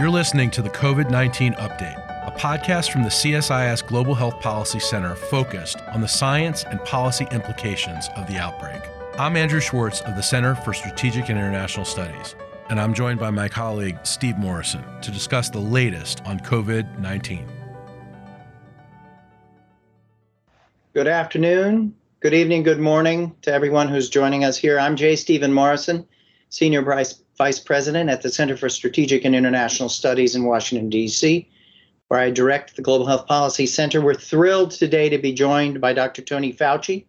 You're listening to the COVID 19 Update, a podcast from the CSIS Global Health Policy Center focused on the science and policy implications of the outbreak. I'm Andrew Schwartz of the Center for Strategic and International Studies, and I'm joined by my colleague Steve Morrison to discuss the latest on COVID 19. Good afternoon, good evening, good morning to everyone who's joining us here. I'm J. Stephen Morrison, Senior Vice, Vice President at the Center for Strategic and International Studies in Washington, D.C., where I direct the Global Health Policy Center. We're thrilled today to be joined by Dr. Tony Fauci.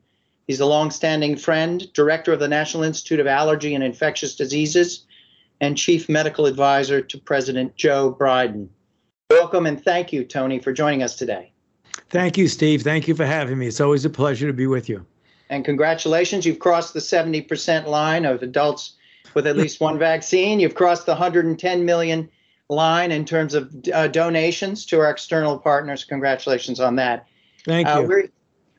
He's a longstanding friend, director of the National Institute of Allergy and Infectious Diseases, and chief medical advisor to President Joe Biden. Welcome and thank you, Tony, for joining us today. Thank you, Steve. Thank you for having me. It's always a pleasure to be with you. And congratulations, you've crossed the 70% line of adults with at least one vaccine. You've crossed the 110 million line in terms of uh, donations to our external partners. Congratulations on that. Thank you. Uh, we're,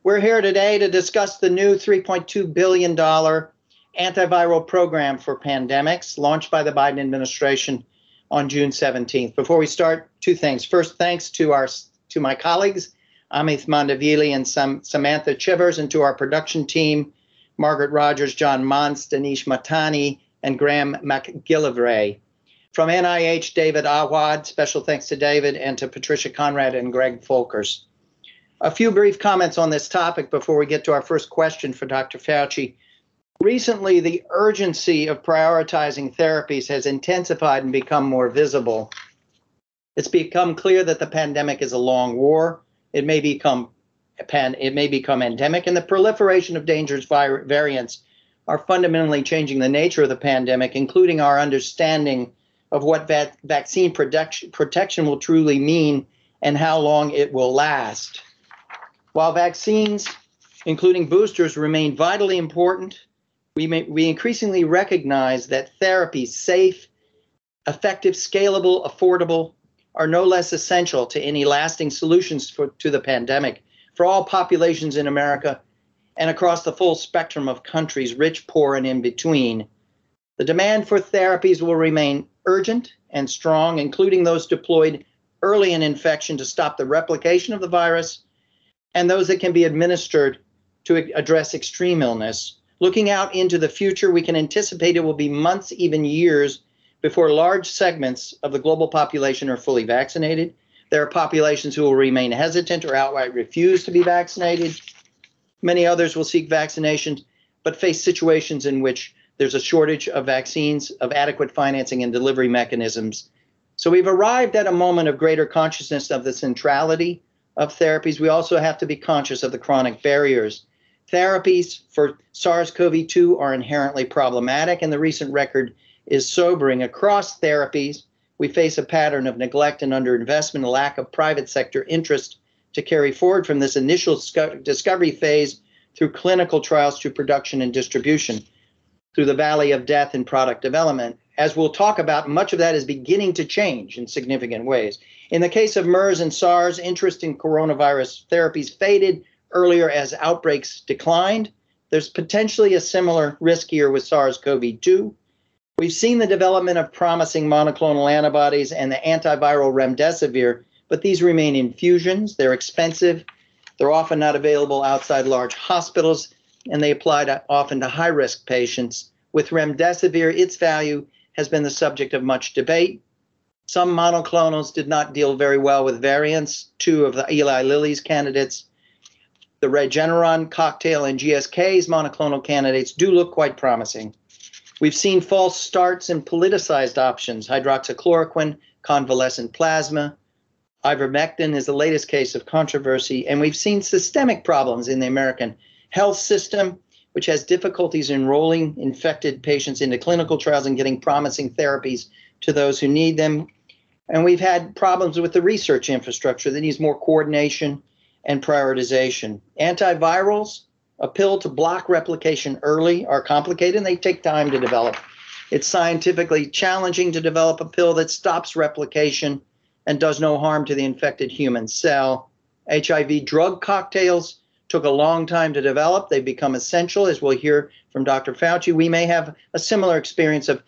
we're here today to discuss the new $3.2 billion antiviral program for pandemics launched by the Biden administration on June 17th. Before we start, two things. First, thanks to our to my colleagues, Amit Mandavili and Sam, Samantha Chivers, and to our production team, Margaret Rogers, John Mons, Danish Matani, and Graham McGillivray. From NIH, David Awad, special thanks to David, and to Patricia Conrad and Greg Folkers. A few brief comments on this topic before we get to our first question for Dr. Fauci. Recently, the urgency of prioritizing therapies has intensified and become more visible. It's become clear that the pandemic is a long war. It may become it may become endemic, and the proliferation of dangerous variants are fundamentally changing the nature of the pandemic, including our understanding of what va- vaccine protection, protection will truly mean and how long it will last. While vaccines, including boosters, remain vitally important, we, may, we increasingly recognize that therapies, safe, effective, scalable, affordable, are no less essential to any lasting solutions for, to the pandemic for all populations in America and across the full spectrum of countries, rich, poor, and in between. The demand for therapies will remain urgent and strong, including those deployed early in infection to stop the replication of the virus and those that can be administered to address extreme illness. Looking out into the future, we can anticipate it will be months, even years, before large segments of the global population are fully vaccinated. There are populations who will remain hesitant or outright refuse to be vaccinated. Many others will seek vaccinations, but face situations in which there's a shortage of vaccines, of adequate financing and delivery mechanisms. So we've arrived at a moment of greater consciousness of the centrality of therapies. We also have to be conscious of the chronic barriers. Therapies for SARS CoV 2 are inherently problematic, and the recent record is sobering. Across therapies, we face a pattern of neglect and underinvestment, a lack of private sector interest to carry forward from this initial discovery phase through clinical trials to production and distribution through the valley of death in product development. As we'll talk about, much of that is beginning to change in significant ways. In the case of MERS and SARS, interest in coronavirus therapies faded earlier as outbreaks declined. There's potentially a similar risk here with SARS CoV 2. We've seen the development of promising monoclonal antibodies and the antiviral remdesivir but these remain infusions. They're expensive. They're often not available outside large hospitals, and they apply to, often to high risk patients. With remdesivir, its value has been the subject of much debate. Some monoclonals did not deal very well with variants. Two of the Eli Lilly's candidates, the Regeneron cocktail and GSK's monoclonal candidates, do look quite promising. We've seen false starts in politicized options hydroxychloroquine, convalescent plasma, Ivermectin is the latest case of controversy, and we've seen systemic problems in the American health system, which has difficulties enrolling infected patients into clinical trials and getting promising therapies to those who need them. And we've had problems with the research infrastructure that needs more coordination and prioritization. Antivirals, a pill to block replication early, are complicated and they take time to develop. It's scientifically challenging to develop a pill that stops replication and does no harm to the infected human cell. HIV drug cocktails took a long time to develop. They've become essential, as we'll hear from Dr. Fauci. We may have a similar experience of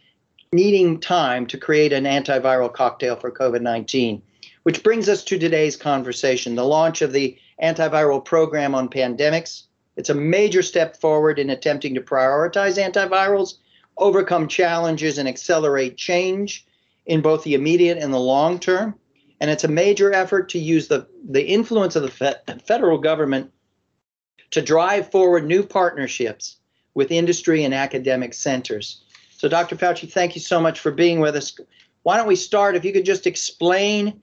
needing time to create an antiviral cocktail for COVID 19. Which brings us to today's conversation the launch of the antiviral program on pandemics. It's a major step forward in attempting to prioritize antivirals, overcome challenges, and accelerate change in both the immediate and the long term. And it's a major effort to use the, the influence of the fe- federal government to drive forward new partnerships with industry and academic centers. So, Dr. Fauci, thank you so much for being with us. Why don't we start? If you could just explain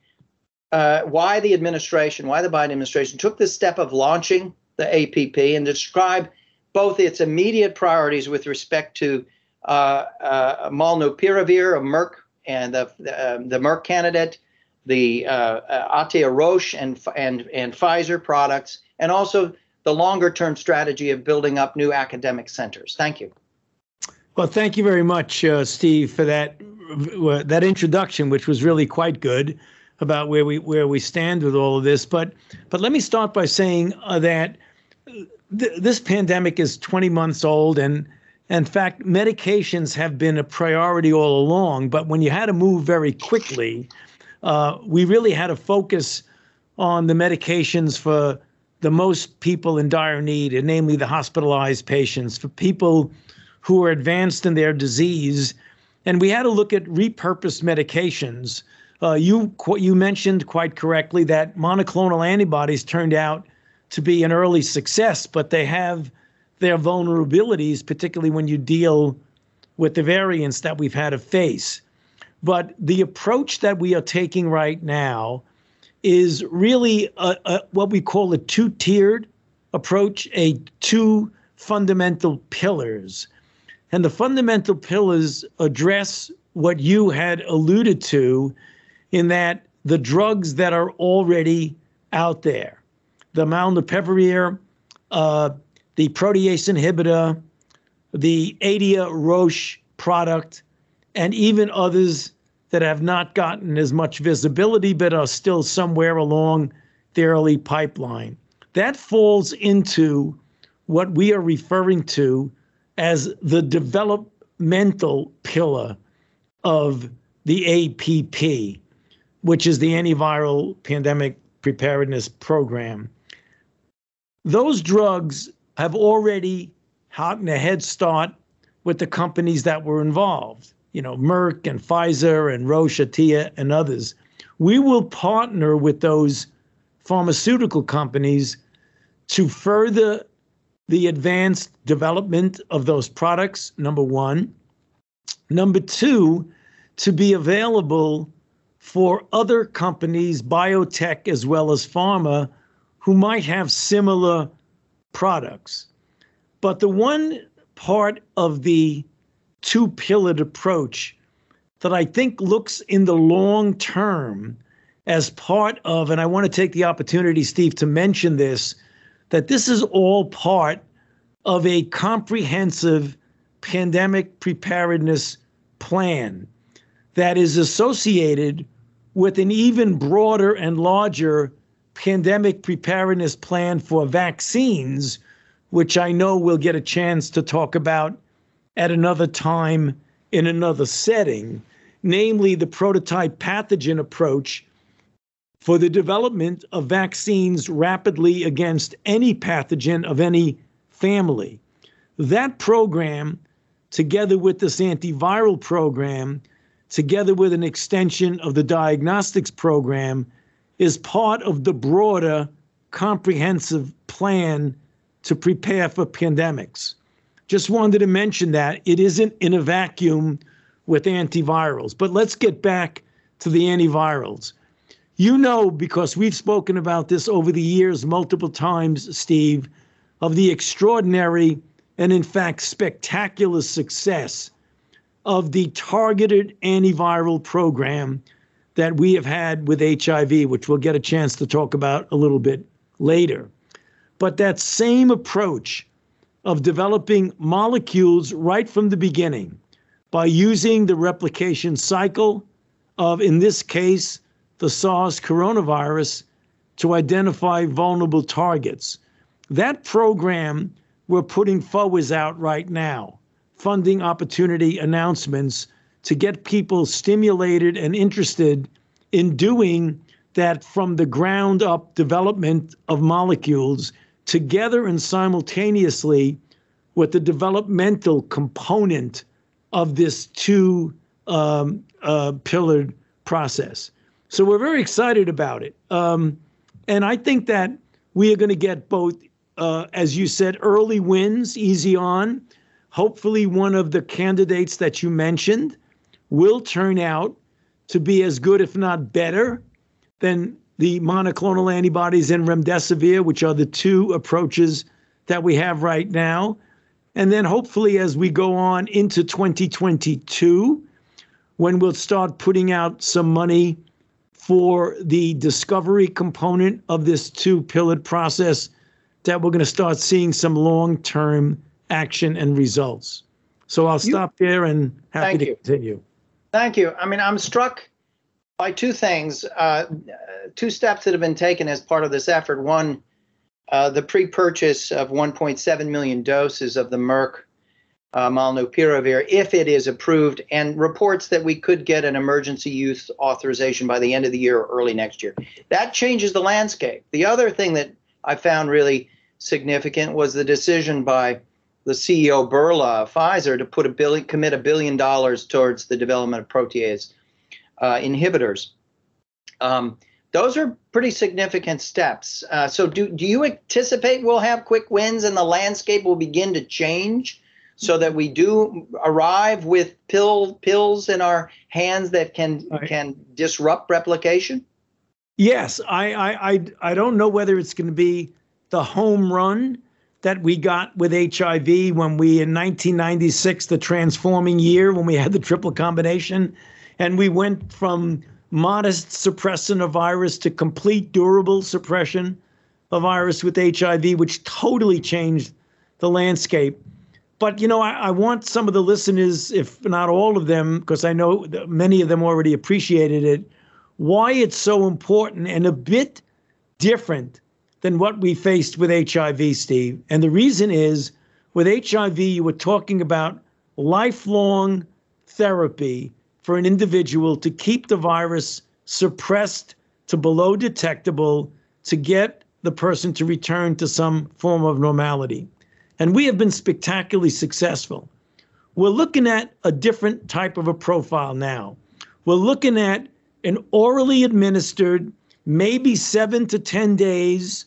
uh, why the administration, why the Biden administration took this step of launching the APP and describe both its immediate priorities with respect to uh, uh, molnupiravir, a Merck and the, the, um, the Merck candidate, the uh, uh Atea Roche and, and, and Pfizer products, and also the longer term strategy of building up new academic centers. Thank you. Well, thank you very much, uh, Steve, for that uh, that introduction, which was really quite good about where we where we stand with all of this. But but let me start by saying uh, that th- this pandemic is 20 months old, and in fact, medications have been a priority all along. But when you had to move very quickly, uh, we really had to focus on the medications for the most people in dire need, and namely the hospitalized patients, for people who are advanced in their disease. And we had to look at repurposed medications uh, you you mentioned quite correctly that monoclonal antibodies turned out to be an early success, but they have their vulnerabilities, particularly when you deal with the variants that we've had to face. But the approach that we are taking right now is really a, a, what we call a two tiered approach, a two fundamental pillars. And the fundamental pillars address what you had alluded to in that the drugs that are already out there, the molnupiravir, uh, the protease inhibitor, the Atea Roche product, and even others that have not gotten as much visibility but are still somewhere along the early pipeline. That falls into what we are referring to as the developmental pillar of the APP which is the antiviral pandemic preparedness program. Those drugs have already gotten a head start with the companies that were involved, you know, Merck and Pfizer and Roche, Atea, and others. We will partner with those pharmaceutical companies to further the advanced development of those products, number one. Number two, to be available for other companies, biotech as well as pharma, who might have similar products. But the one part of the two pillared approach that I think looks in the long term as part of, and I want to take the opportunity, Steve, to mention this, that this is all part of a comprehensive pandemic preparedness plan that is associated with an even broader and larger pandemic preparedness plan for vaccines, which I know we'll get a chance to talk about at another time in another setting, namely the prototype pathogen approach for the development of vaccines rapidly against any pathogen of any family. That program, together with this antiviral program, together with an extension of the diagnostics program, is part of the broader comprehensive plan to prepare for pandemics. Just wanted to mention that it isn't in a vacuum with antivirals. But let's get back to the antivirals. You know, because we've spoken about this over the years multiple times, Steve, of the extraordinary and, in fact, spectacular success of the targeted antiviral program that we have had with HIV, which we'll get a chance to talk about a little bit later. But that same approach of developing molecules right from the beginning by using the replication cycle of, in this case, the SARS coronavirus to identify vulnerable targets. That program we're putting forward out right now funding opportunity announcements to get people stimulated and interested in doing that from the ground up development of molecules together and simultaneously with the developmental component of this two um, uh, pillared process. So we're very excited about it. Um, and I think that we are going to get both, uh, as you said, early wins, easy on. Hopefully, one of the candidates that you mentioned will turn out to be as good, if not better, than the monoclonal antibodies and remdesivir, which are the two approaches that we have right now. And then hopefully, as we go on into 2022, when we'll start putting out some money for the discovery component of this two pillared process, that we're going to start seeing some long term action and results. So I'll stop there and happy to you. continue. Thank you. I mean, I'm struck by two things, uh, two steps that have been taken as part of this effort. One, uh, the pre-purchase of 1.7 million doses of the Merck uh, if it is approved, and reports that we could get an emergency use authorization by the end of the year or early next year. That changes the landscape. The other thing that I found really significant was the decision by the CEO Bourla Pfizer to put a billion, commit a billion dollars towards the development of protease uh, inhibitors. Um, those are pretty significant steps. Uh, so, do, do you anticipate we'll have quick wins and the landscape will begin to change so that we do arrive with pill pills in our hands that can right. can disrupt replication? Yes, I, I I I don't know whether it's going to be the home run that we got with HIV when we in 1996, the transforming year when we had the triple combination and we went from modest suppression of virus to complete durable suppression of virus with HIV, which totally changed the landscape. But you know, I, I want some of the listeners, if not all of them, because I know many of them already appreciated it, why it's so important and a bit different than what we faced with HIV, Steve. And the reason is with HIV, you were talking about lifelong therapy for an individual to keep the virus suppressed to below detectable to get the person to return to some form of normality. And we have been spectacularly successful. We're looking at a different type of a profile now. We're looking at an orally administered, maybe seven to 10 days,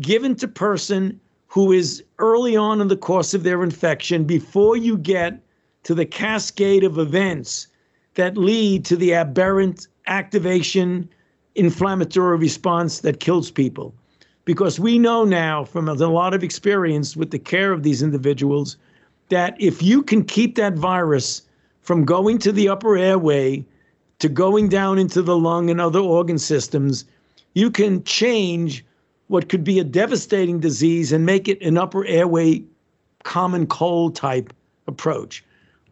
given to person who is early on in the course of their infection before you get to the cascade of events that lead to the aberrant activation inflammatory response that kills people. Because we know now from a lot of experience with the care of these individuals that if you can keep that virus from going to the upper airway to going down into the lung and other organ systems, you can change what could be a devastating disease and make it an upper airway common cold type approach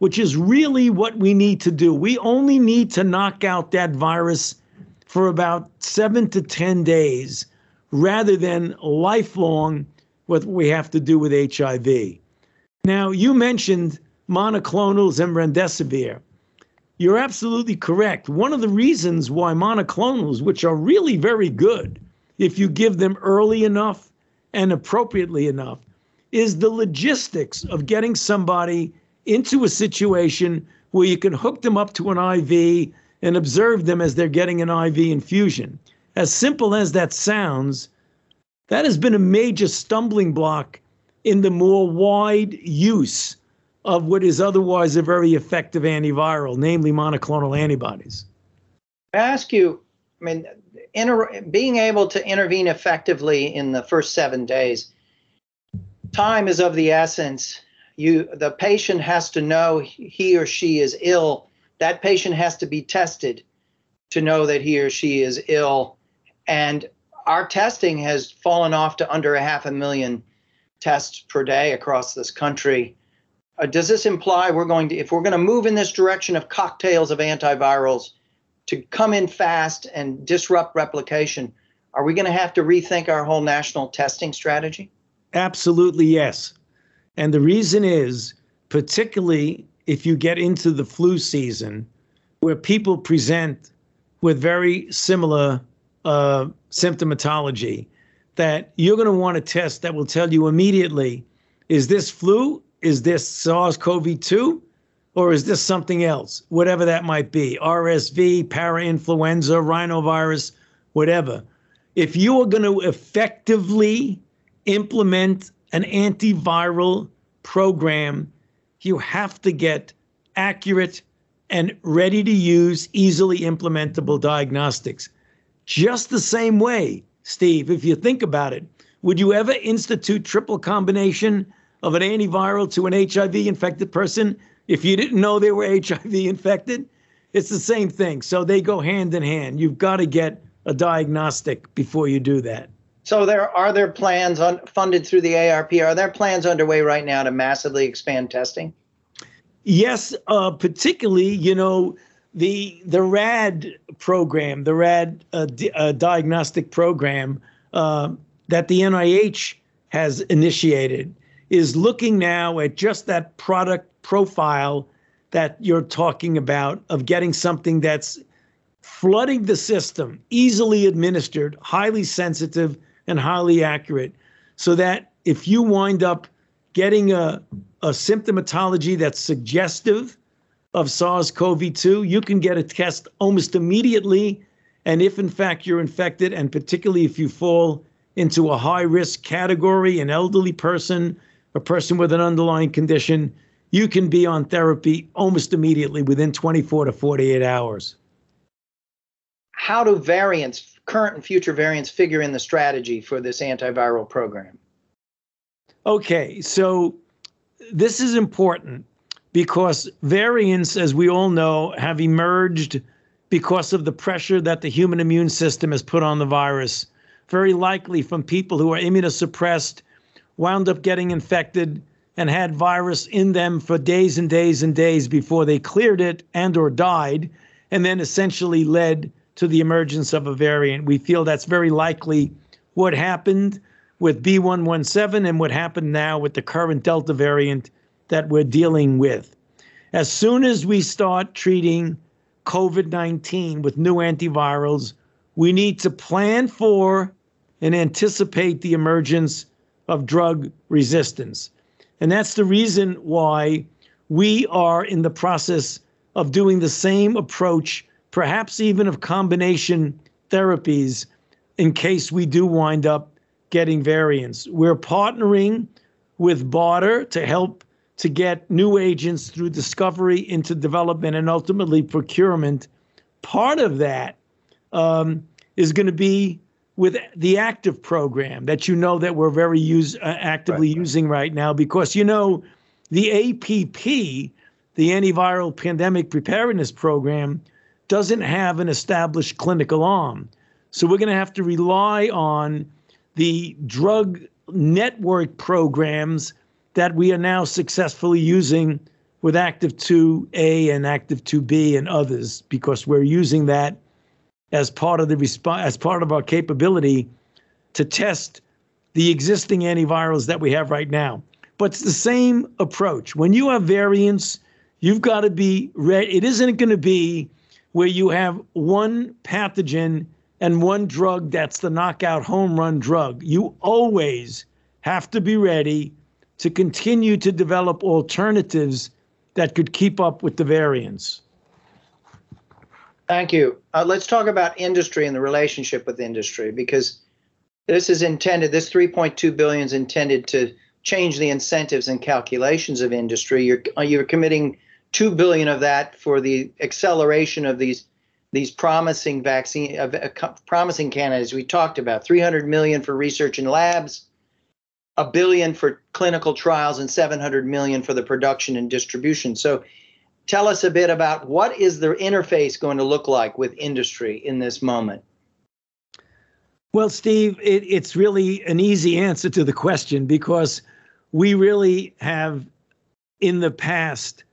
which is really what we need to do. We only need to knock out that virus for about seven to 10 days rather than lifelong what we have to do with HIV. Now, you mentioned monoclonals and remdesivir. You're absolutely correct. One of the reasons why monoclonals, which are really very good if you give them early enough and appropriately enough, is the logistics of getting somebody into a situation where you can hook them up to an IV and observe them as they're getting an IV infusion. As simple as that sounds, that has been a major stumbling block in the more wide use of what is otherwise a very effective antiviral, namely monoclonal antibodies. I ask you, I mean, inter- being able to intervene effectively in the first seven days, time is of the essence you the patient has to know he or she is ill. That patient has to be tested to know that he or she is ill. And our testing has fallen off to under a half a million tests per day across this country. Uh, does this imply we're going to if we're going to move in this direction of cocktails of antivirals to come in fast and disrupt replication are we going to have to rethink our whole national testing strategy? Absolutely yes and the reason is, particularly if you get into the flu season where people present with very similar uh, symptomatology that you're going to want a test that will tell you immediately is this flu? Is this SARS CoV 2? Or is this something else? Whatever that might be RSV, parainfluenza, rhinovirus, whatever. If you are going to effectively implement an antiviral program, you have to get accurate and ready to use, easily implementable diagnostics. Just the same way, Steve, if you think about it, would you ever institute triple combination of an antiviral to an HIV infected person if you didn't know they were HIV infected? It's the same thing. So they go hand in hand. You've got to get a diagnostic before you do that. So there are there plans on funded through the ARP? Are there plans underway right now to massively expand testing? Yes, uh, particularly you know the the RAD program, the RAD uh, d- uh, diagnostic program uh, that the NIH has initiated is looking now at just that product profile that you're talking about of getting something that's flooding the system, easily administered, highly sensitive, and highly accurate, so that if you wind up getting a, a symptomatology that's suggestive of SARS CoV 2, you can get a test almost immediately. And if in fact you're infected, and particularly if you fall into a high risk category, an elderly person, a person with an underlying condition, you can be on therapy almost immediately within 24 to 48 hours. How do variants, current and future variants, figure in the strategy for this antiviral program? Okay, so this is important because variants, as we all know, have emerged because of the pressure that the human immune system has put on the virus, very likely from people who are immunosuppressed, wound up getting infected, and had virus in them for days and days and days before they cleared it and or died, and then essentially led to the emergence of a variant. We feel that's very likely what happened with B117 and what happened now with the current Delta variant that we're dealing with. As soon as we start treating COVID 19 with new antivirals, we need to plan for and anticipate the emergence of drug resistance. And that's the reason why we are in the process of doing the same approach, perhaps even of combination therapies, in case we do wind up getting variants. We're partnering with BARDA to help to get new agents through discovery into development and ultimately procurement. Part of that um, is going to be with the ACTIV program that you know that we're very use, uh, actively right. using right now because you know the APP, the antiviral pandemic preparedness program, doesn't have an established clinical arm. So we're going to have to rely on the drug network programs that we are now successfully using with ACTIV 2A and ACTIV 2B and others because we're using that as part of the response as part of our capability to test the existing antivirals that we have right now. But it's the same approach. When you have variants, you've got to be ready. It isn't going to be where you have one pathogen and one drug that's the knockout home run drug. You always have to be ready to continue to develop alternatives that could keep up with the variants. Thank you. Uh, let's talk about industry and the relationship with industry because this is intended. This 3.2 billion is intended to change the incentives and calculations of industry. You're uh, you're committing two billion of that for the acceleration of these these promising vaccine uh, promising candidates we talked about. 300 million for research and labs, a billion for clinical trials and 700 million for the production and distribution. So tell us a bit about what is the interface going to look like with industry in this moment? Well, Steve, it, it's really an easy answer to the question because we really have in the past,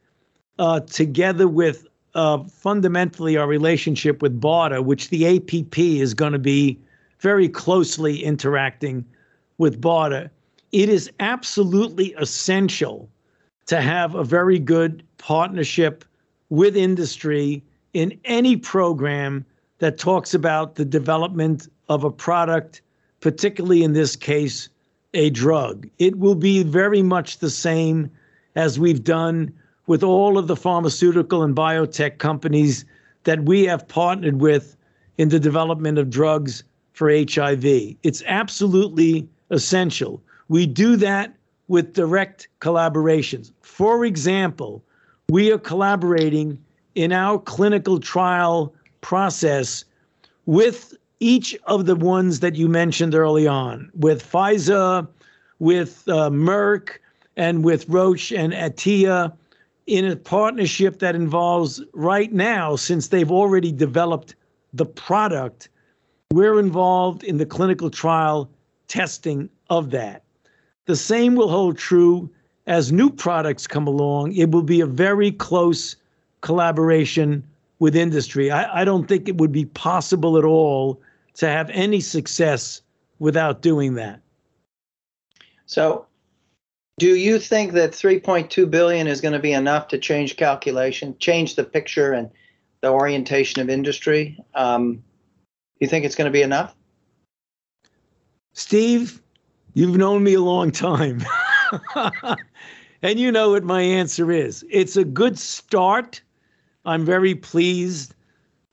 uh, together with uh, fundamentally our relationship with BARDA, which the APP is going to be very closely interacting with BARDA it is absolutely essential to have a very good partnership with industry in any program that talks about the development of a product, particularly in this case, a drug. It will be very much the same as we've done with all of the pharmaceutical and biotech companies that we have partnered with in the development of drugs for HIV. It's absolutely essential. We do that with direct collaborations. For example, we are collaborating in our clinical trial process with each of the ones that you mentioned early on, with Pfizer, with uh, Merck, and with Roche and Atea in a partnership that involves right now, since they've already developed the product, we're involved in the clinical trial testing of that. The same will hold true as new products come along. It will be a very close collaboration with industry. I, I don't think it would be possible at all to have any success without doing that. So, do you think that 3.2 billion is going to be enough to change calculation, change the picture and the orientation of industry? Um, you think it's going to be enough? Steve, you've known me a long time. and you know what my answer is. It's a good start. I'm very pleased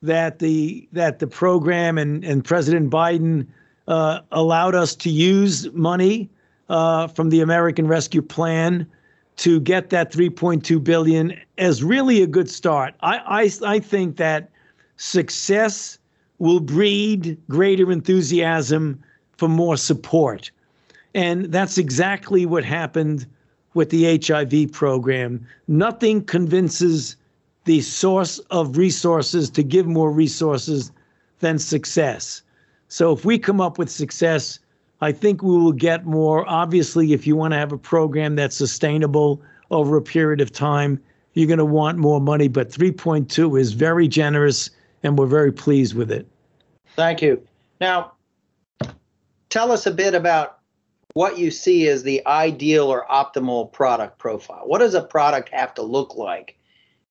that the that the program and, and President Biden uh, allowed us to use money uh, from the American Rescue Plan to get that 3.2 billion as really a good start. I, I I think that success will breed greater enthusiasm for more support. And that's exactly what happened with the HIV program. Nothing convinces the source of resources to give more resources than success. So if we come up with success, I think we will get more. Obviously, if you want to have a program that's sustainable over a period of time, you're going to want more money. But 3.2 is very generous, and we're very pleased with it. Thank you. Now, tell us a bit about what you see as the ideal or optimal product profile. What does a product have to look like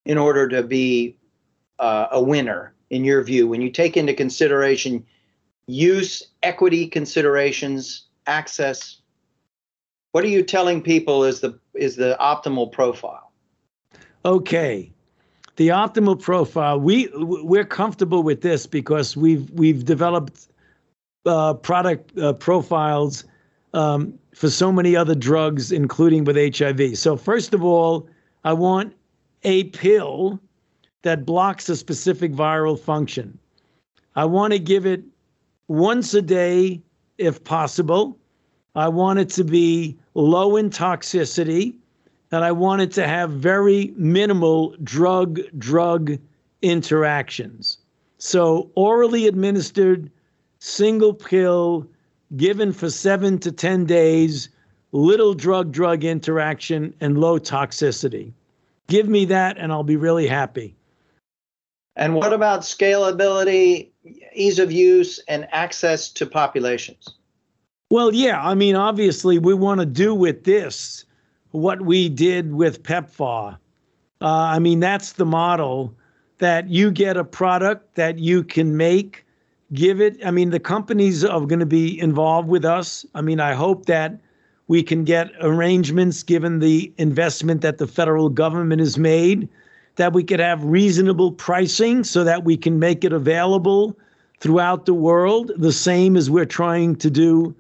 in order to be uh, a winner, in your view, when you take into consideration use, equity considerations, access? What are you telling people is the is the optimal profile? Okay, the optimal profile. We we're comfortable with this because we've we've developed uh, product uh, profiles um, for so many other drugs, including with HIV. So first of all, I want a pill that blocks a specific viral function. I want to give it once a day if possible. I want it to be low in toxicity and I want it to have very minimal drug drug interactions. So, orally administered, single pill, given for seven to 10 days, little drug drug interaction, and low toxicity. Give me that, and I'll be really happy. And what about scalability, ease of use, and access to populations? Well, yeah. I mean, obviously, we want to do with this what we did with PEPFAR. Uh, I mean, that's the model that you get a product that you can make, give it. I mean, the companies are going to be involved with us. I mean, I hope that we can get arrangements given the investment that the federal government has made, that we could have reasonable pricing so that we can make it available throughout the world, the same as we're trying to do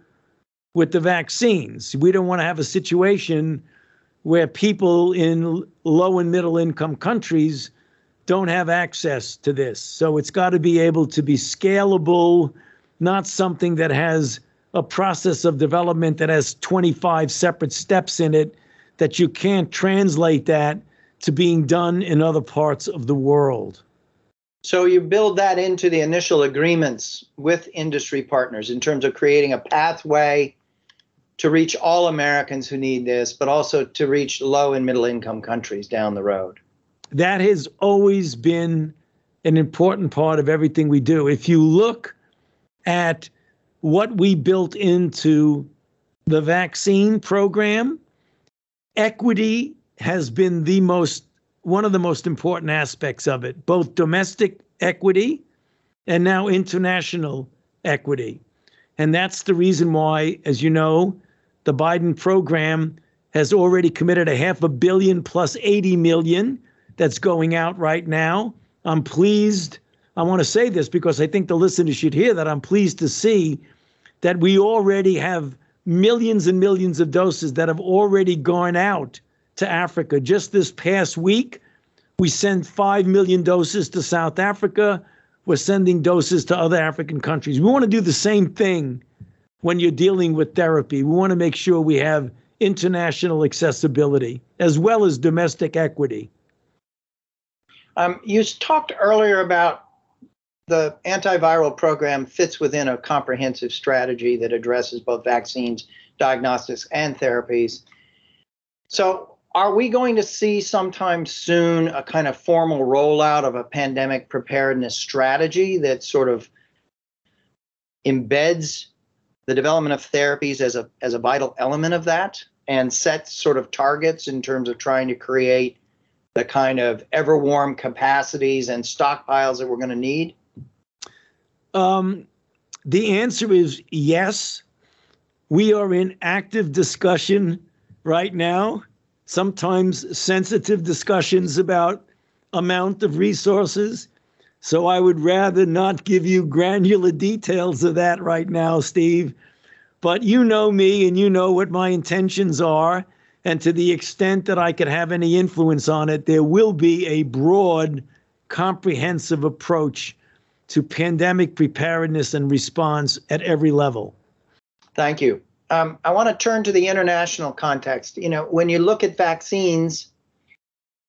with the vaccines. We don't want to have a situation where people in low and middle income countries don't have access to this. So it's got to be able to be scalable, not something that has a process of development that has 25 separate steps in it that you can't translate that to being done in other parts of the world. So you build that into the initial agreements with industry partners in terms of creating a pathway to reach all Americans who need this, but also to reach low and middle income countries down the road. That has always been an important part of everything we do. If you look at what we built into the vaccine program, equity has been the most one of the most important aspects of it, both domestic equity and now international equity. And that's the reason why, as you know, the Biden program has already committed a half a billion plus 80 million that's going out right now. I'm pleased. I want to say this because I think the listeners should hear that. I'm pleased to see that we already have millions and millions of doses that have already gone out to Africa. Just this past week, we sent 5 million doses to South Africa. We're sending doses to other African countries. We want to do the same thing when you're dealing with therapy. We want to make sure we have international accessibility as well as domestic equity. Um, you talked earlier about the antiviral program fits within a comprehensive strategy that addresses both vaccines, diagnostics, and therapies. So, are we going to see sometime soon a kind of formal rollout of a pandemic preparedness strategy that sort of embeds the development of therapies as a as a vital element of that and sets sort of targets in terms of trying to create the kind of ever warm capacities and stockpiles that we're going to need? Um, the answer is yes. We are in active discussion right now, sometimes sensitive discussions about amount of resources. So I would rather not give you granular details of that right now, Steve. But you know me and you know what my intentions are. And to the extent that I could have any influence on it, there will be a broad, comprehensive approach to pandemic preparedness and response at every level. Thank you. Um, I want to turn to the international context. You know, when you look at vaccines,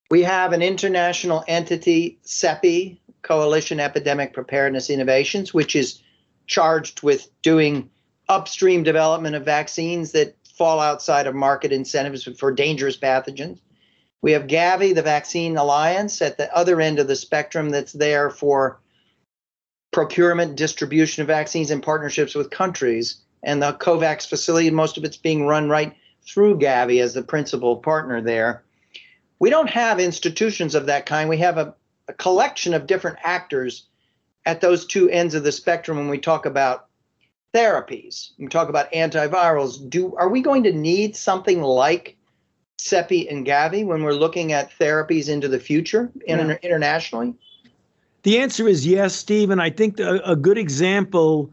we have an international entity, CEPI, Coalition Epidemic Preparedness Innovations, which is charged with doing upstream development of vaccines that fall outside of market incentives for dangerous pathogens. We have Gavi, the Vaccine Alliance, at the other end of the spectrum that's there for procurement, distribution of vaccines in partnerships with countries. And the COVAX facility, most of it's being run right through Gavi as the principal partner there. We don't have institutions of that kind. We have a, a collection of different actors at those two ends of the spectrum when we talk about therapies. We talk about antivirals. Do are we going to need something like CEPI and Gavi when we're looking at therapies into the future yeah. internationally? The answer is yes, Steve. And I think a, a good example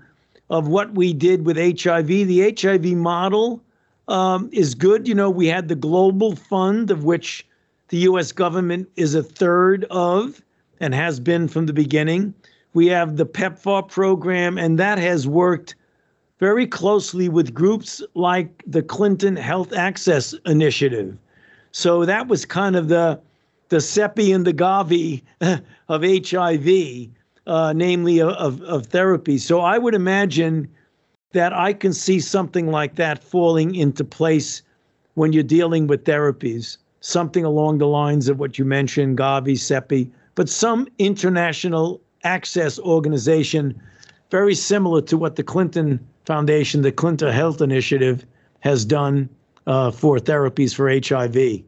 of what we did with HIV, the HIV model um, is good. You know, we had the Global Fund, of which the U.S. government is a third of and has been from the beginning. We have the PEPFAR program, and that has worked very closely with groups like the Clinton Health Access Initiative. So that was kind of the the CEPI and the Gavi of HIV, uh, namely of, of therapy. So I would imagine that I can see something like that falling into place when you're dealing with therapies, something along the lines of what you mentioned, Gavi, CEPI, but some international access organization very similar to what the Clinton Foundation, the Clinton Health Initiative, has done uh, for therapies for HIV.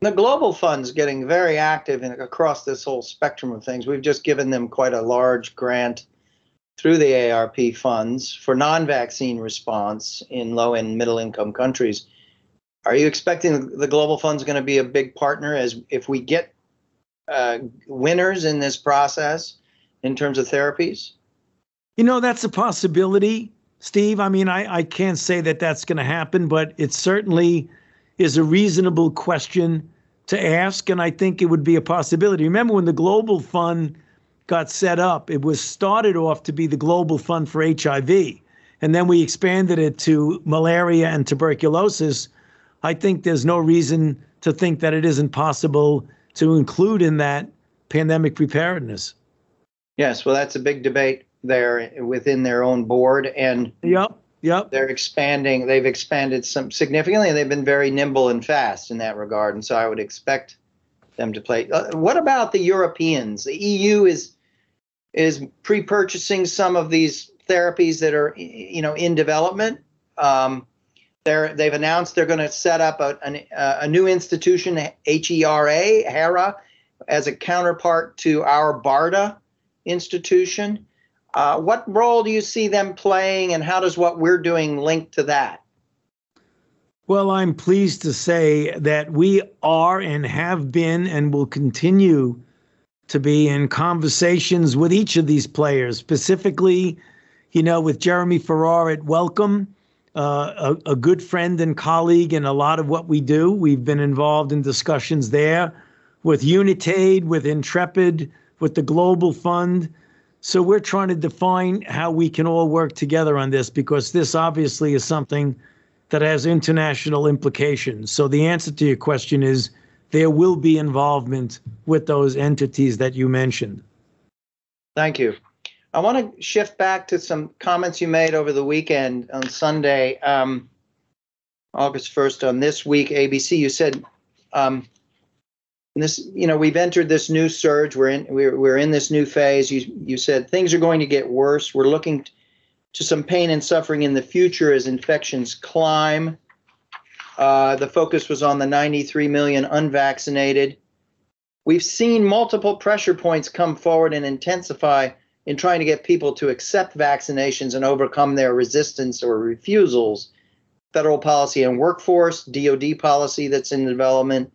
The Global Fund's getting very active in, across this whole spectrum of things. We've just given them quite a large grant through the ARP funds for non vaccine response in low and middle income countries. Are you expecting the Global Fund's going to be a big partner as if we get uh, winners in this process in terms of therapies? You know, that's a possibility, Steve. I mean, I, I can't say that that's going to happen, but it's certainly is a reasonable question to ask. And I think it would be a possibility. Remember when the Global Fund got set up, it was started off to be the Global Fund for HIV. And then we expanded it to malaria and tuberculosis. I think there's no reason to think that it isn't possible to include in that pandemic preparedness. Yes, well, that's a big debate there within their own board and yep yep. They're expanding they've expanded some significantly and they've been very nimble and fast in that regard and so i would expect them to play. Uh, what about the europeans? The eu is is pre-purchasing some of these therapies that are you know in development. Um, They're, they've announced they're going to set up a, a, a new institution, HERA, HERA, as a counterpart to our BARDA institution. Uh, what role do you see them playing, and how does what we're doing link to that? Well, I'm pleased to say that we are and have been and will continue to be in conversations with each of these players, specifically, you know, with Jeremy Farrar at Wellcome, uh, a, a good friend and colleague in a lot of what we do. We've been involved in discussions there with Unitaid, with Intrepid, with the Global Fund. So we're trying to define how we can all work together on this because this obviously is something that has international implications. So the answer to your question is there will be involvement with those entities that you mentioned. Thank you. I want to shift back to some comments you made over the weekend on Sunday, um, August 1st, on This Week ABC. You said, um, this, you know, we've entered this new surge. We're in, we're, we're in this new phase. You, you said things are going to get worse. We're looking to some pain and suffering in the future as infections climb. Uh, the focus was on the 93 million unvaccinated. We've seen multiple pressure points come forward and intensify in trying to get people to accept vaccinations and overcome their resistance or refusals. Federal policy and workforce, DoD policy that's in development,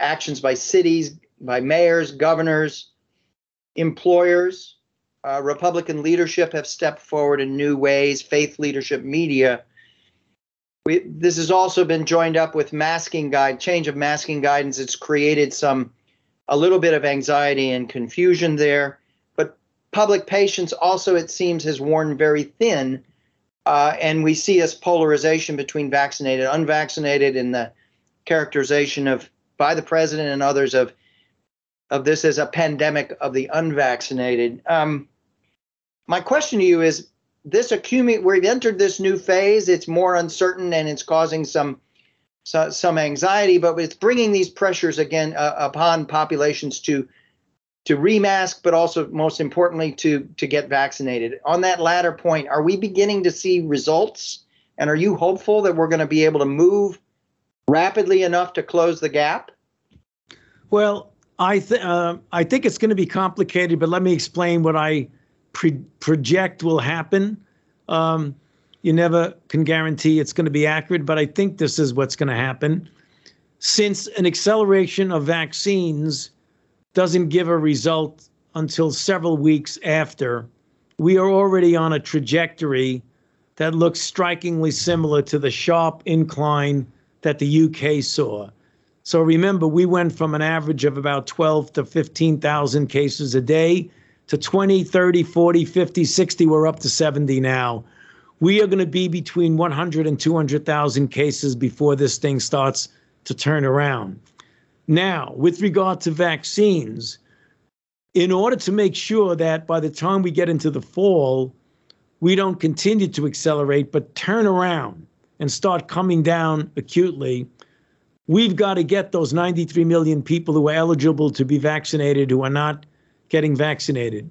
actions by cities, by mayors, governors, employers. Uh, Republican leadership have stepped forward in new ways, faith leadership, media. We, this has also been joined up with masking guide, change of masking guidance. It's created some, a little bit of anxiety and confusion there But public patience also, it seems, has worn very thin. Uh, and we see this polarization between vaccinated and unvaccinated in the characterization of by the president and others of of this as a pandemic of the unvaccinated. Um, my question to you is this accumulate we've entered this new phase it's more uncertain and it's causing some so, some anxiety but it's bringing these pressures again uh, upon populations to to remask, but also most importantly to to get vaccinated. On that latter point, are we beginning to see results? And are you hopeful that we're going to be able to move rapidly enough to close the gap? Well, I th- uh, I think it's going to be complicated, but let me explain what I pre- project will happen. Um, you never can guarantee it's going to be accurate, but I think this is what's going to happen. Since an acceleration of vaccines doesn't give a result until several weeks after, we are already on a trajectory that looks strikingly similar to the sharp incline that the UK saw. So remember, we went from an average of about 12 to 15,000 cases a day to 20, 30, 40, 50, 60. We're up to 70 now. We are going to be between 100 and 200,000 cases before this thing starts to turn around. Now, with regard to vaccines, in order to make sure that by the time we get into the fall, we don't continue to accelerate, but turn around and start coming down acutely, we've got to get those 93 million people who are eligible to be vaccinated who are not getting vaccinated.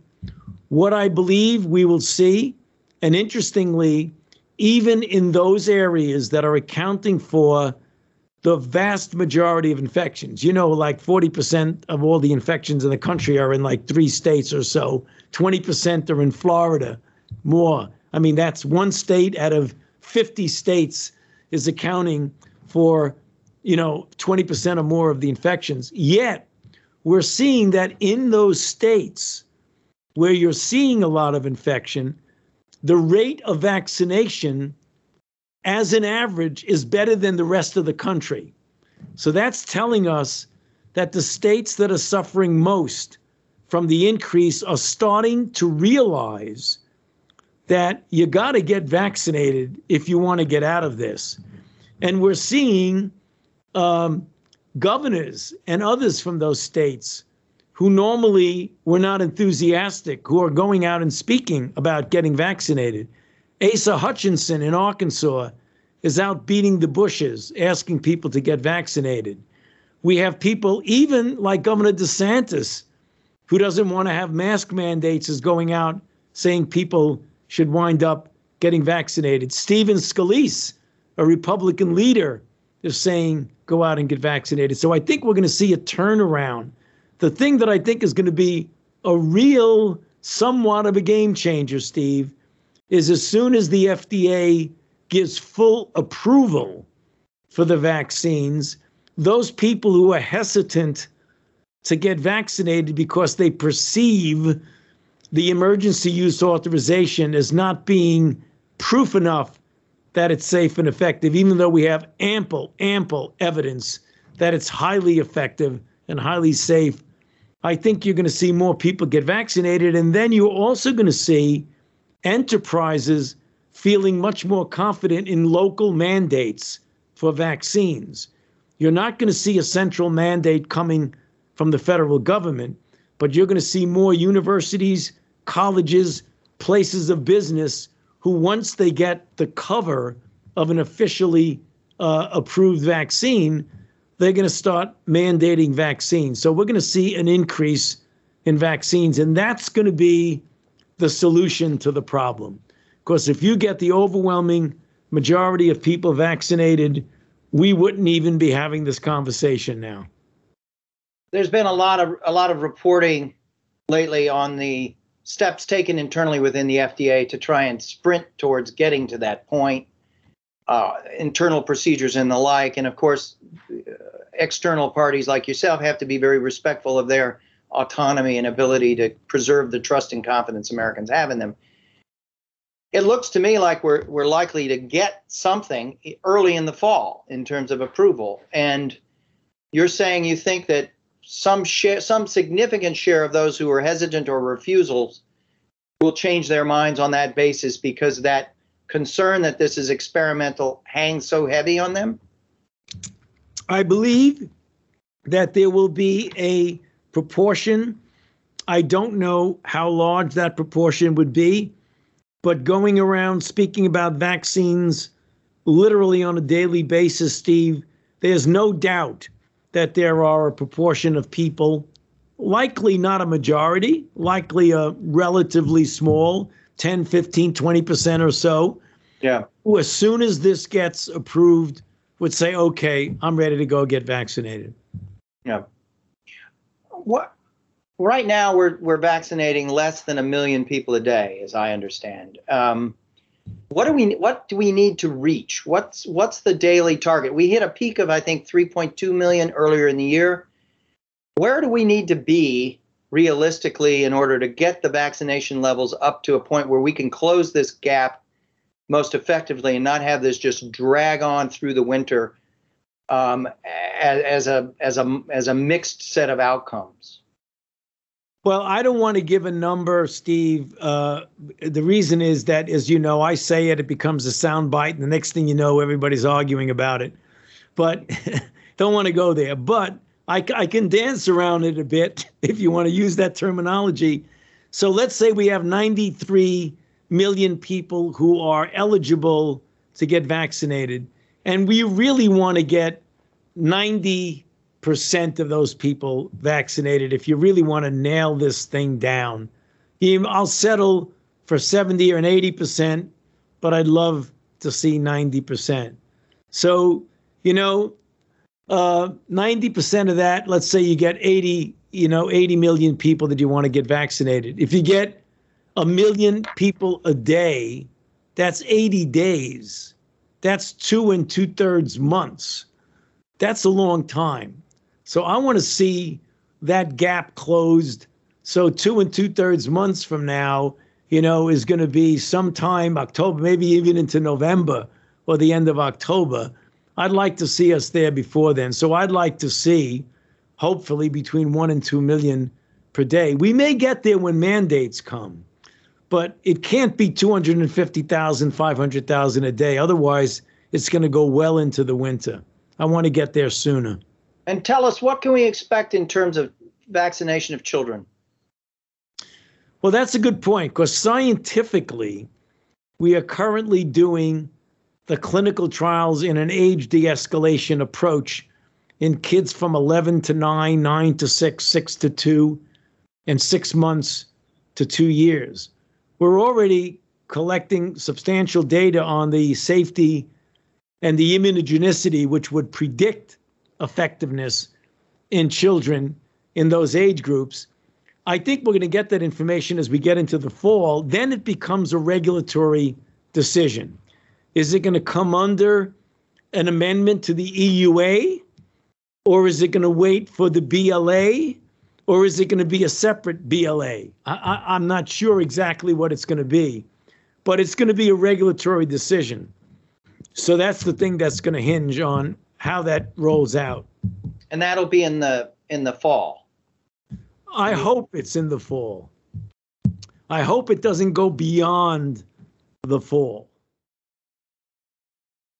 What I believe we will see, and interestingly, even in those areas that are accounting for the vast majority of infections. You know, like 40% of all the infections in the country are in like three states or so, 20% are in Florida, more. I mean, that's one state out of 50 states is accounting for, you know, 20% or more of the infections. Yet, we're seeing that in those states where you're seeing a lot of infection, the rate of vaccination as an average, is better than the rest of the country. So that's telling us that the states that are suffering most from the increase are starting to realize that you got to get vaccinated if you want to get out of this. And we're seeing um, governors and others from those states who normally were not enthusiastic, who are going out and speaking about getting vaccinated. Asa Hutchinson in Arkansas is out beating the bushes, asking people to get vaccinated. We have people, even like Governor DeSantis, who doesn't want to have mask mandates, is going out saying people should wind up getting vaccinated. Stephen Scalise, a Republican leader is saying, go out and get vaccinated. So I think we're going to see a turnaround. The thing that I think is going to be a real, somewhat of a game changer, Steve, is as soon as the FDA gives full approval for the vaccines, those people who are hesitant to get vaccinated because they perceive the emergency use authorization as not being proof enough that it's safe and effective, even though we have ample, ample evidence that it's highly effective and highly safe. I think you're going to see more people get vaccinated. And then you're also going to see enterprises feeling much more confident in local mandates for vaccines. You're not going to see a central mandate coming from the federal government, but you're going to see more universities, colleges, places of business who, once they get the cover of an officially uh, approved vaccine, they're going to start mandating vaccines. So we're going to see an increase in vaccines, and that's going to be the solution to the problem. Because if you get the overwhelming majority of people vaccinated, we wouldn't even be having this conversation now. There's been a lot of a lot of reporting lately on the steps taken internally within the FDA to try and sprint towards getting to that point, uh, internal procedures and the like. And of course, uh, external parties like yourself have to be very respectful of their autonomy and ability to preserve the trust and confidence Americans have in them. It looks to me like we're we're likely to get something early in the fall in terms of approval. And you're saying you think that some share, some significant share of those who are hesitant or refusals will change their minds on that basis because that concern that this is experimental hangs so heavy on them? I believe that there will be a proportion. I don't know how large that proportion would be, but going around speaking about vaccines literally on a daily basis, Steve, there's no doubt that there are a proportion of people, likely not a majority, likely a relatively small 10, 15, 20% or so. Yeah. Who, as soon as this gets approved, would say, okay, I'm ready to go get vaccinated. Yeah. What right now we're we're vaccinating less than a million people a day, as I understand. Um, what do we what do we need to reach? What's what's the daily target? We hit a peak of I think 3.2 million earlier in the year. Where do we need to be realistically in order to get the vaccination levels up to a point where we can close this gap most effectively and not have this just drag on through the winter um, as, as a as a as a mixed set of outcomes? Well, I don't want to give a number, Steve. Uh, the reason is that, as you know, I say it, it becomes a soundbite, and the next thing you know, everybody's arguing about it. But don't want to go there. But I, I can dance around it a bit if you want to use that terminology. So let's say we have 93 million people who are eligible to get vaccinated, and we really want to get 90 percent of those people vaccinated if you really want to nail this thing down. I'll settle for 70 or an 80 percent, but I'd love to see 90 percent. So, you know, uh, 90 percent of that, let's say you get 80, you know, 80 million people that you want to get vaccinated. If you get a million people a day, that's 80 days. That's two and two thirds months. That's a long time. So I want to see that gap closed. So two and two thirds months from now, you know, is going to be sometime October, maybe even into November or the end of October. I'd like to see us there before then. So I'd like to see, hopefully, between one and two million per day. We may get there when mandates come, but it can't be 250,000, 500,000 a day. Otherwise, it's going to go well into the winter. I want to get there sooner. And tell us what can we expect in terms of vaccination of children? Well, that's a good point because scientifically, we are currently doing the clinical trials in an age de escalation approach in kids from 11 to 9, 9 to 6, 6 to 2, and six months to two years. We're already collecting substantial data on the safety and the immunogenicity, which would predict effectiveness in children in those age groups. I think we're going to get that information as we get into the fall. Then it becomes a regulatory decision. Is it going to come under an amendment to the EUA? Or is it going to wait for the BLA? Or is it going to be a separate BLA? I, am not sure exactly what it's going to be, but it's going to be a regulatory decision. So that's the thing that's going to hinge on how that rolls out. And that'll be in the in the fall. I hope it's in the fall. I hope it doesn't go beyond the fall.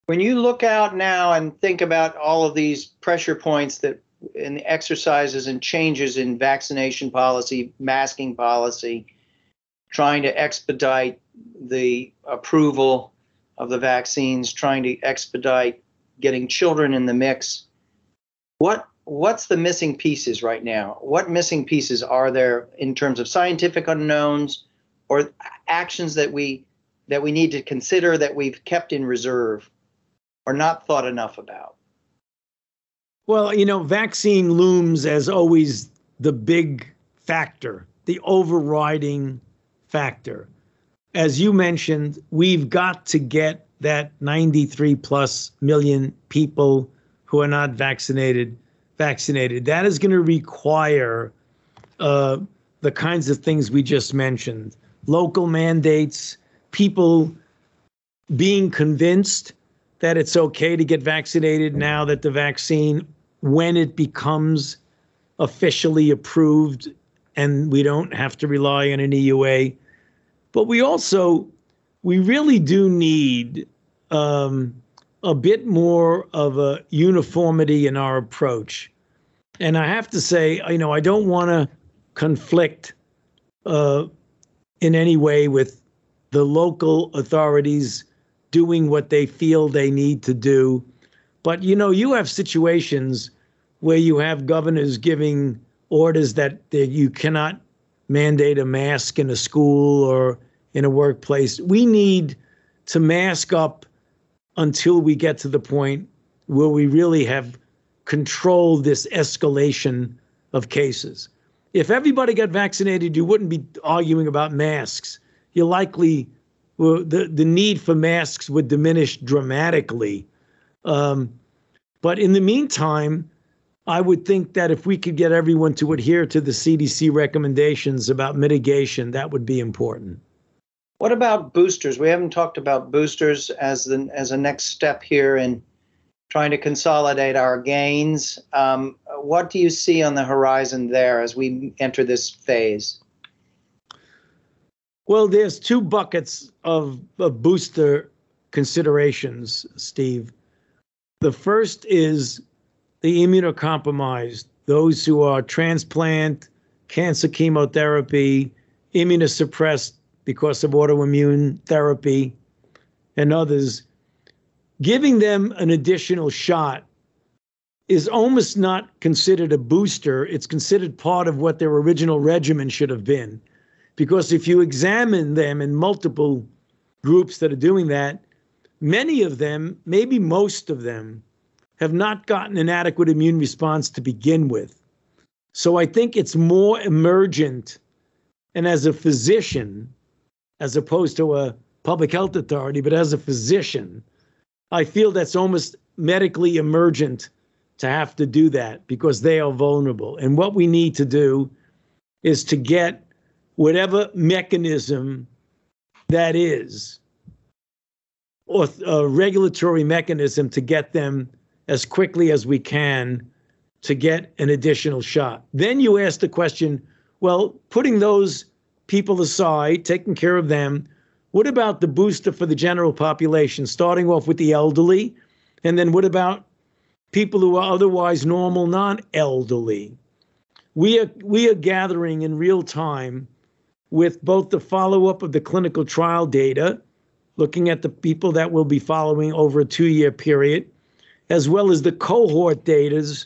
When you look out now and think about all of these pressure points that in the exercises and changes in vaccination policy, masking policy, trying to expedite the approval of the vaccines, trying to expedite getting children in the mix. What what's the missing pieces right now? What missing pieces are there in terms of scientific unknowns or actions that we that we need to consider that we've kept in reserve or not thought enough about? Well, you know, vaccine looms as always the big factor, the overriding factor. As you mentioned, we've got to get that 93 plus million people who are not vaccinated vaccinated. That is going to require uh, the kinds of things we just mentioned local mandates, people being convinced that it's okay to get vaccinated now that the vaccine, when it becomes officially approved and we don't have to rely on an EUA. But we also, we really do need um, a bit more of a uniformity in our approach. And I have to say, you know, I don't want to conflict uh, in any way with the local authorities doing what they feel they need to do. But, you know, you have situations where you have governors giving orders that, that you cannot mandate a mask in a school or in a workplace. We need to mask up until we get to the point where we really have controlled this escalation of cases. If everybody got vaccinated, you wouldn't be arguing about masks. You likely well, the the need for masks would diminish dramatically. Um, but in the meantime, I would think that if we could get everyone to adhere to the CDC recommendations about mitigation, that would be important. What about boosters? We haven't talked about boosters as the as a next step here in trying to consolidate our gains. Um, what do you see on the horizon there as we enter this phase? Well, there's two buckets of, of booster considerations, Steve. The first is the immunocompromised, those who are transplant, cancer chemotherapy, immunosuppressed because of autoimmune therapy and others, giving them an additional shot is almost not considered a booster. It's considered part of what their original regimen should have been. Because if you examine them in multiple groups that are doing that, many of them, maybe most of them, have not gotten an adequate immune response to begin with. So I think it's more emergent. And as a physician, as opposed to a public health authority, but as a physician, I feel that's almost medically emergent to have to do that because they are vulnerable. And what we need to do is to get whatever mechanism that is, or a regulatory mechanism to get them as quickly as we can to get an additional shot. Then you ask the question well, putting those people aside, taking care of them. What about the booster for the general population, starting off with the elderly? And then what about people who are otherwise normal, non elderly? We are, we are gathering in real time with both the follow up of the clinical trial data, looking at the people that will be following over a two year period, as well as the cohort data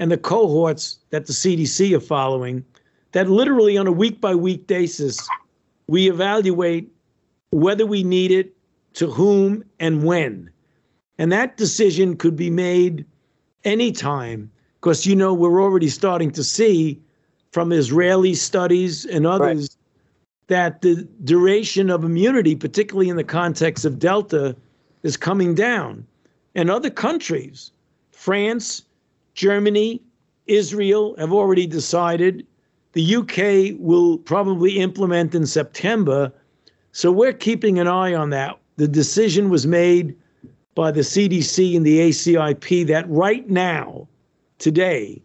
and the cohorts that the CDC are following that literally on a week by week basis, we evaluate whether we need it, to whom, and when. And that decision could be made anytime because, you know, we're already starting to see from Israeli studies and others right. that the duration of immunity, particularly in the context of Delta, is coming down. And other countries, France, Germany, Israel, have already decided. The UK will probably implement in September. So we're keeping an eye on that. The decision was made by the CDC and the ACIP that right now, today,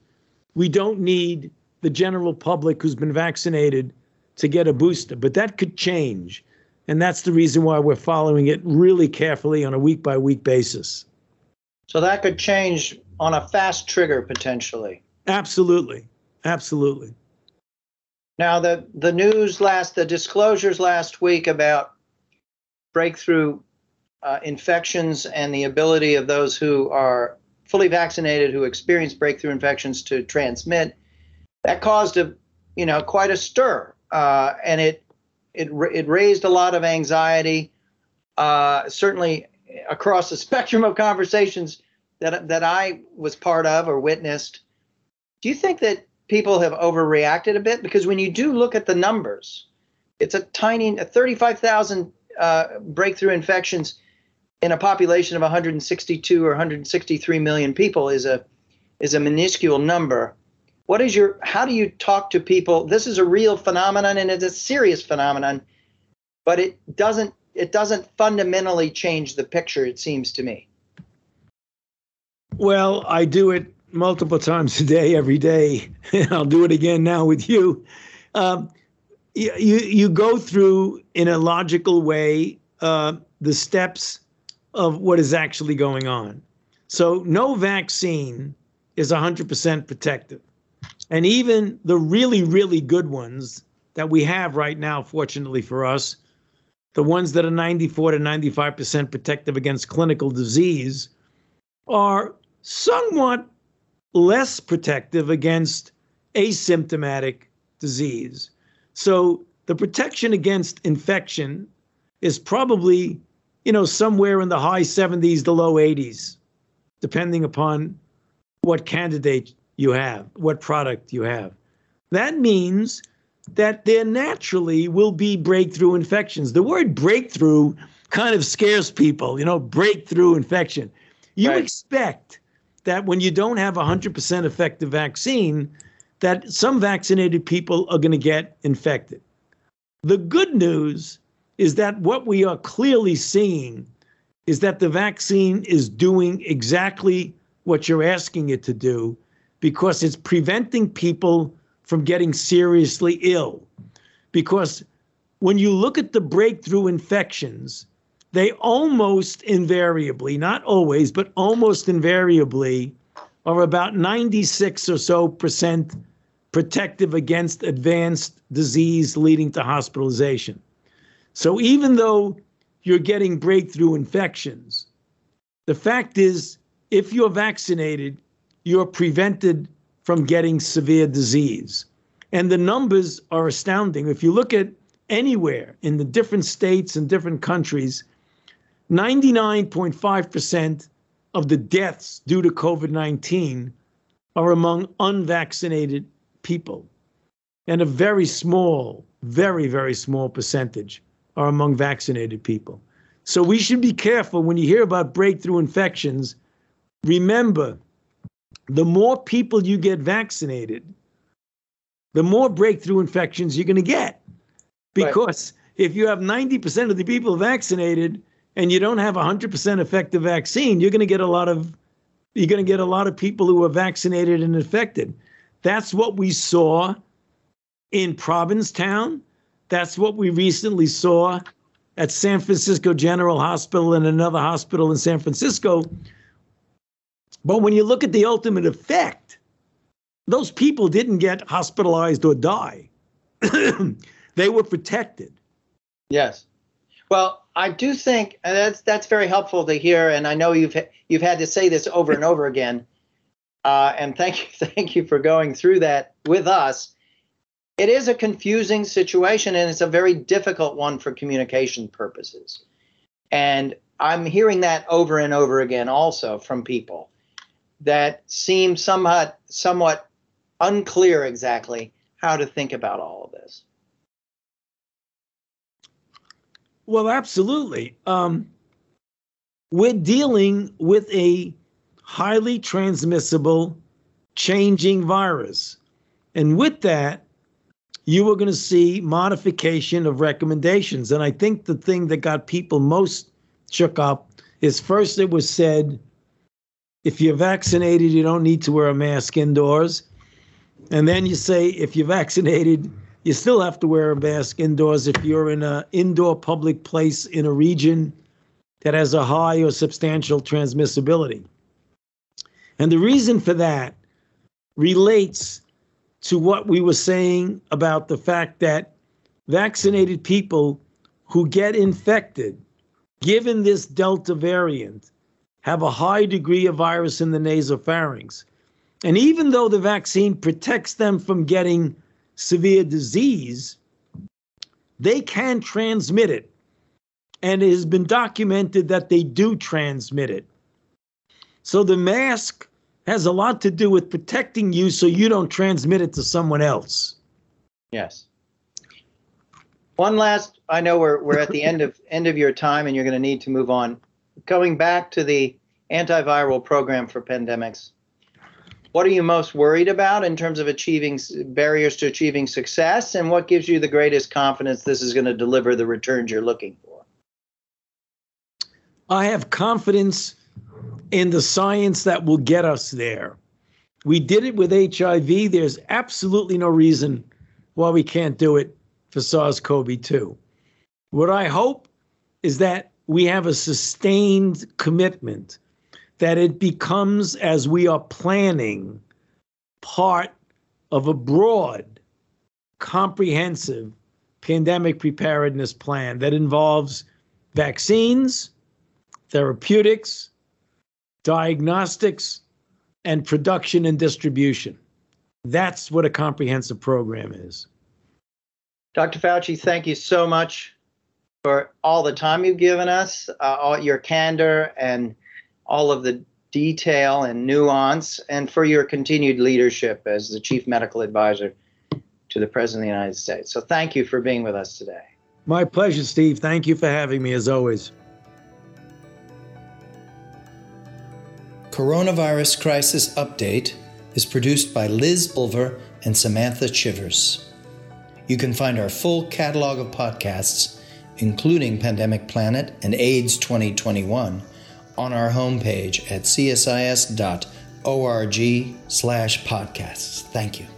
we don't need the general public who's been vaccinated to get a booster, but that could change. And that's the reason why we're following it really carefully on a week by week basis. So that could change on a fast trigger potentially. Absolutely. Absolutely. Now the the news last the disclosures last week about breakthrough uh, infections and the ability of those who are fully vaccinated who experience breakthrough infections to transmit that caused a you know quite a stir uh, and it it it raised a lot of anxiety uh, certainly across the spectrum of conversations that that I was part of or witnessed. Do you think that people have overreacted a bit because when you do look at the numbers it's a tiny 35,000 uh, breakthrough infections in a population of 162 or 163 million people is a is a minuscule number. What is your how do you talk to people? This is a real phenomenon and it's a serious phenomenon, but it doesn't it doesn't fundamentally change the picture it seems to me. Well, I do it multiple times a day every day. I'll do it again now with you. Um, you, you go through in a logical way uh, the steps of what is actually going on. So, no vaccine is 100% protective. And even the really, really good ones that we have right now, fortunately for us, the ones that are 94 to 95% protective against clinical disease, are somewhat less protective against asymptomatic disease. So, the protection against infection is probably you know, somewhere in the high 70s to low 80s, depending upon what candidate you have, what product you have. That means that there naturally will be breakthrough infections. The word breakthrough kind of scares people, you know, breakthrough infection. You right. expect that when you don't have a 100% effective vaccine, that some vaccinated people are going to get infected. The good news is that what we are clearly seeing is that the vaccine is doing exactly what you're asking it to do because it's preventing people from getting seriously ill. Because when you look at the breakthrough infections, they almost invariably, not always, but almost invariably, are about 96 or so percent protective against advanced disease leading to hospitalization. So even though you're getting breakthrough infections, the fact is, if you're vaccinated, you're prevented from getting severe disease. And the numbers are astounding. If you look at anywhere in the different states and different countries, 99.5% of the deaths due to COVID 19 are among unvaccinated people, and a very small, very, very small percentage are among vaccinated people. So we should be careful when you hear about breakthrough infections. Remember, the more people you get vaccinated, the more breakthrough infections you're going to get. Because right. if you have 90% of the people vaccinated and you don't have a 100% effective vaccine, you're going to get a lot of you're going to get a lot of people who are vaccinated and infected. That's what we saw in Provincetown. That's what we recently saw at San Francisco General Hospital and another hospital in San Francisco. But when you look at the ultimate effect, those people didn't get hospitalized or die. they were protected. Yes. Well, I do think that's that's very helpful to hear, and I know you've you've had to say this over and over again. Uh, and thank you, thank you for going through that with us it is a confusing situation and it's a very difficult one for communication purposes. And I'm hearing that over and over again also from people that seem somewhat somewhat unclear exactly how to think about all of this. Well, absolutely. Um, we're dealing with a highly transmissible, changing virus. And with that, you are going to see modification of recommendations. And I think the thing that got people most shook up is first it was said if you're vaccinated, you don't need to wear a mask indoors. And then you say if you're vaccinated, you still have to wear a mask indoors if you're in an indoor public place in a region that has a high or substantial transmissibility. And the reason for that relates to what we were saying about the fact that vaccinated people who get infected, given this Delta variant, have a high degree of virus in the nasopharynx. And even though the vaccine protects them from getting severe disease, they can transmit it. And it has been documented that they do transmit it. So the mask has a lot to do with protecting you so you don't transmit it to someone else. Yes. One last I know we're we're at the end of end of your time and you're going to need to move on. Going back to the antiviral program for pandemics. What are you most worried about in terms of achieving barriers to achieving success and what gives you the greatest confidence this is going to deliver the returns you're looking for? I have confidence in the science that will get us there. We did it with HIV. There's absolutely no reason why we can't do it for SARS CoV 2. What I hope is that we have a sustained commitment that it becomes, as we are planning, part of a broad, comprehensive pandemic preparedness plan that involves vaccines, therapeutics, diagnostics, and production and distribution. That's what a comprehensive program is. Dr. Fauci, thank you so much for all the time you've given us, uh, all your candor, and all of the detail and nuance, and for your continued leadership as the Chief Medical Advisor to the President of the United States. So thank you for being with us today. My pleasure, Steve. Thank you for having me, as always. Coronavirus Crisis Update is produced by Liz Bulver and Samantha Chivers. You can find our full catalog of podcasts, including Pandemic Planet and AIDS 2021, on our homepage at csis.org slash podcasts. Thank you.